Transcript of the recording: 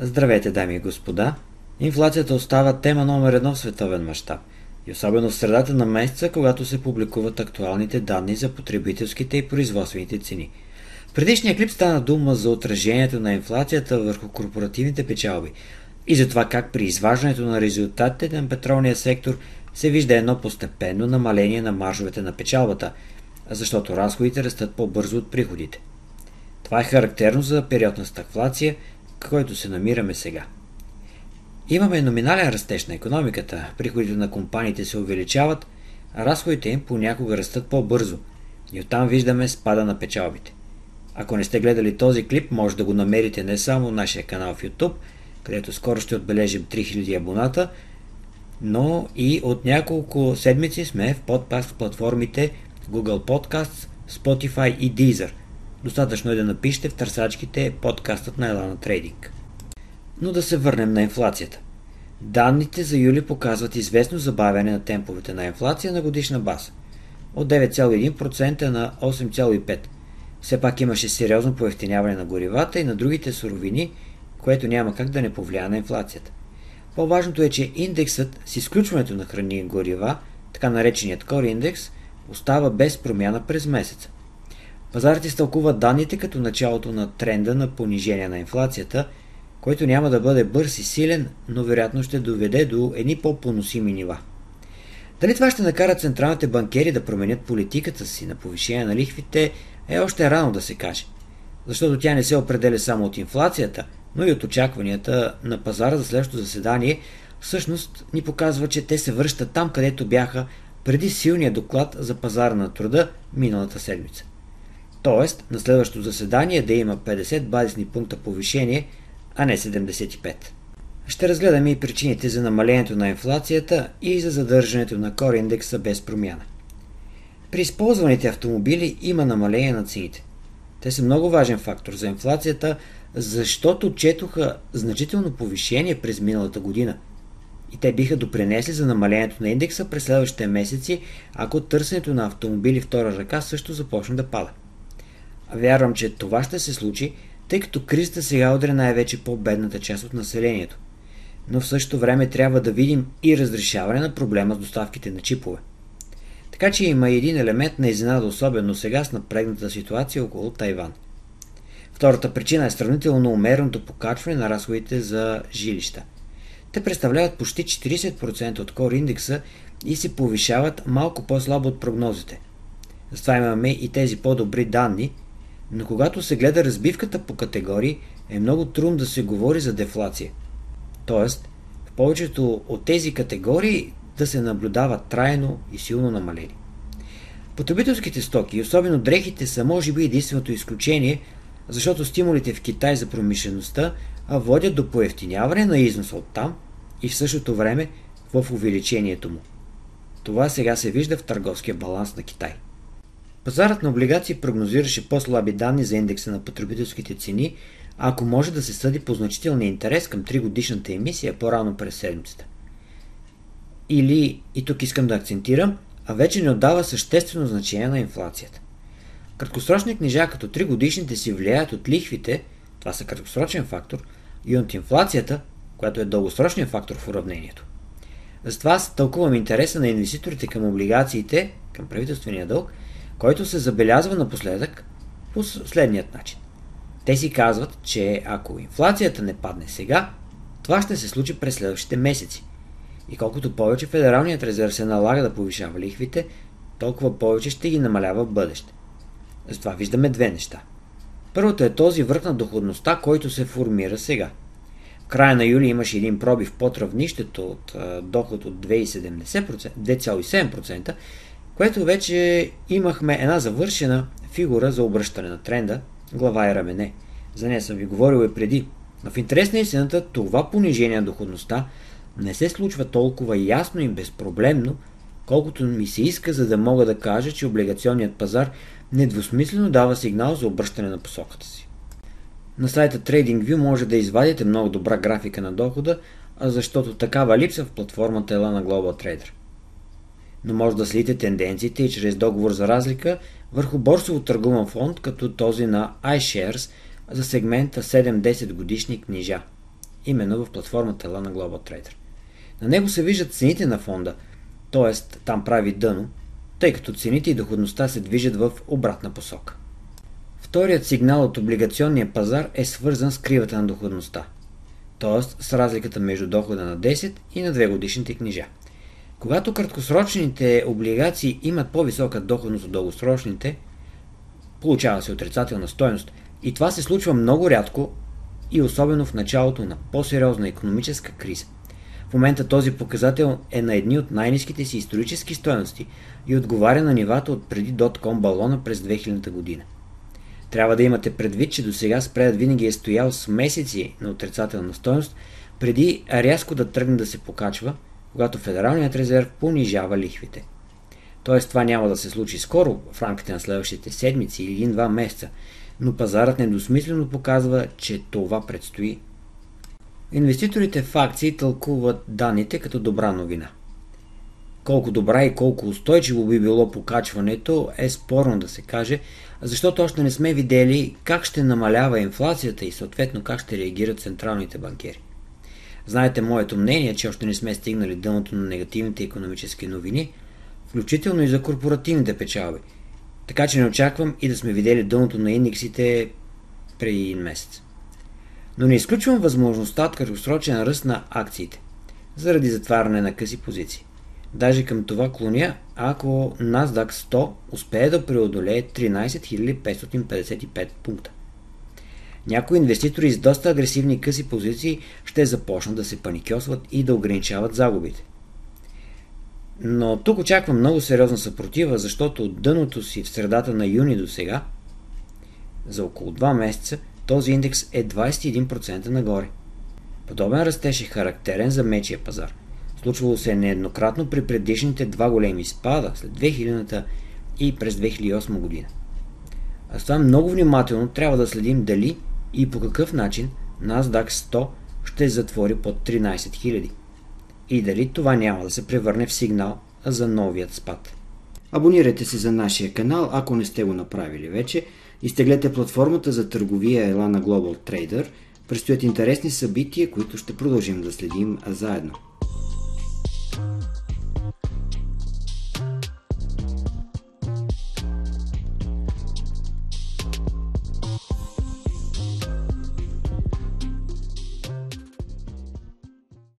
Здравейте, дами и господа! Инфлацията остава тема номер едно в световен мащаб. И особено в средата на месеца, когато се публикуват актуалните данни за потребителските и производствените цени. В предишния клип стана дума за отражението на инфлацията върху корпоративните печалби и за това как при изваждането на резултатите на петролния сектор се вижда едно постепенно намаление на маржовете на печалбата, защото разходите растат по-бързо от приходите. Това е характерно за период на стагфлация – който се намираме сега. Имаме номинален растеж на економиката, приходите на компаниите се увеличават, а разходите им понякога растат по-бързо и оттам виждаме спада на печалбите. Ако не сте гледали този клип, може да го намерите не само в нашия канал в YouTube, където скоро ще отбележим 3000 абоната, но и от няколко седмици сме в подкаст платформите Google Podcasts, Spotify и Deezer – Достатъчно е да напишете в търсачките подкастът на Елана Трейдинг. Но да се върнем на инфлацията. Данните за юли показват известно забавяне на темповете на инфлация на годишна база. От 9,1% на 8,5%. Все пак имаше сериозно поевтиняване на горивата и на другите суровини, което няма как да не повлия на инфлацията. По-важното е, че индексът с изключването на храни и горива, така нареченият Core индекс, остава без промяна през месеца. Пазарите изтълкуват данните като началото на тренда на понижение на инфлацията, който няма да бъде бърз и силен, но вероятно ще доведе до едни по-поносими нива. Дали това ще накара централните банкери да променят политиката си на повишение на лихвите е още рано да се каже, защото тя не се определя само от инфлацията, но и от очакванията на пазара за следващото заседание, всъщност ни показва, че те се връщат там, където бяха преди силния доклад за пазара на труда миналата седмица. Тоест, на следващото заседание да има 50 базисни пункта повишение, а не 75. Ще разгледаме и причините за намалението на инфлацията и за задържането на кор индекса без промяна. При използваните автомобили има намаление на цените. Те са много важен фактор за инфлацията, защото четоха значително повишение през миналата година. И те биха допринесли за намалението на индекса през следващите месеци, ако търсенето на автомобили втора ръка също започне да пада. Вярвам, че това ще се случи, тъй като кризата сега удря най-вече по-бедната част от населението. Но в същото време трябва да видим и разрешаване на проблема с доставките на чипове. Така че има един елемент на изненада, особено сега с напрегната ситуация около Тайван. Втората причина е сравнително умереното покачване на разходите за жилища. Те представляват почти 40% от кор индекса и се повишават малко по-слабо от прогнозите. Затова имаме и тези по-добри данни – но когато се гледа разбивката по категории, е много трудно да се говори за дефлация. Тоест, в повечето от тези категории да се наблюдава трайно и силно намаление. Потребителските стоки, особено дрехите, са може би единственото изключение, защото стимулите в Китай за промишлеността водят до поевтиняване на износа от там и в същото време в увеличението му. Това сега се вижда в търговския баланс на Китай. Пазарът на облигации прогнозираше по-слаби данни за индекса на потребителските цени, ако може да се съди по значителния интерес към 3 годишната емисия по-рано през седмицата. Или, и тук искам да акцентирам, а вече не отдава съществено значение на инфлацията. Краткосрочни книжа като 3 годишните си влияят от лихвите, това са краткосрочен фактор, и от инфлацията, която е дългосрочният фактор в уравнението. Затова аз тълкувам интереса на инвеститорите към облигациите, към правителствения дълг – който се забелязва напоследък по следният начин. Те си казват, че ако инфлацията не падне сега, това ще се случи през следващите месеци. И колкото повече Федералният резерв се налага да повишава лихвите, толкова повече ще ги намалява в бъдеще. Затова виждаме две неща. Първото е този връх на доходността, който се формира сега. В края на юли имаше един пробив под равнището от доход от 2,7%, което вече имахме една завършена фигура за обръщане на тренда, глава и рамене. За нея съм ви говорил и преди. Но в интерес на истината това понижение на доходността не се случва толкова ясно и безпроблемно, колкото ми се иска, за да мога да кажа, че облигационният пазар недвусмислено дава сигнал за обръщане на посоката си. На сайта TradingView може да извадите много добра графика на дохода, защото такава липса в платформата Ела на Global Trader но може да следите тенденциите и чрез договор за разлика върху борсово търгуван фонд, като този на iShares за сегмента 7-10 годишни книжа. именно в платформата Lana Global Trader. На него се виждат цените на фонда, т.е. там прави дъно, тъй като цените и доходността се движат в обратна посока. Вторият сигнал от облигационния пазар е свързан с кривата на доходността, т.е. с разликата между дохода на 10 и на 2 годишните книжа. Когато краткосрочните облигации имат по-висока доходност от дългосрочните, получава се отрицателна стоеност и това се случва много рядко и особено в началото на по-сериозна економическа криза. В момента този показател е на едни от най-низките си исторически стоености и отговаря на нивата от преди дотком балона през 2000 година. Трябва да имате предвид, че до сега спредът винаги е стоял с месеци на отрицателна стоеност, преди рязко да тръгне да се покачва, когато Федералният резерв понижава лихвите. Тоест това няма да се случи скоро, в рамките на следващите седмици или един-два месеца, но пазарът недосмислено показва, че това предстои. Инвеститорите в акции тълкуват данните като добра новина. Колко добра и колко устойчиво би било покачването е спорно да се каже, защото още не сме видели как ще намалява инфлацията и съответно как ще реагират централните банкери. Знаете моето мнение, че още не сме стигнали дъното на негативните економически новини, включително и за корпоративните печалби. Така че не очаквам и да сме видели дъното на индексите преди един месец. Но не изключвам възможността от краткосрочен ръст на акциите, заради затваряне на къси позиции. Даже към това клоня, ако NASDAQ 100 успее да преодолее 13 555 пункта. Някои инвеститори с доста агресивни къси позиции ще започнат да се паникьосват и да ограничават загубите. Но тук очаквам много сериозна съпротива, защото от дъното си в средата на юни до сега, за около 2 месеца, този индекс е 21% нагоре. Подобен растеж е характерен за мечия пазар. Случвало се нееднократно при предишните два големи спада след 2000-та и през 2008 година. А с това много внимателно трябва да следим дали и по какъв начин NASDAQ 100 ще затвори под 13 000 и дали това няма да се превърне в сигнал за новият спад. Абонирайте се за нашия канал, ако не сте го направили вече. Изтеглете платформата за търговия Elana Global Trader. Предстоят интересни събития, които ще продължим да следим заедно.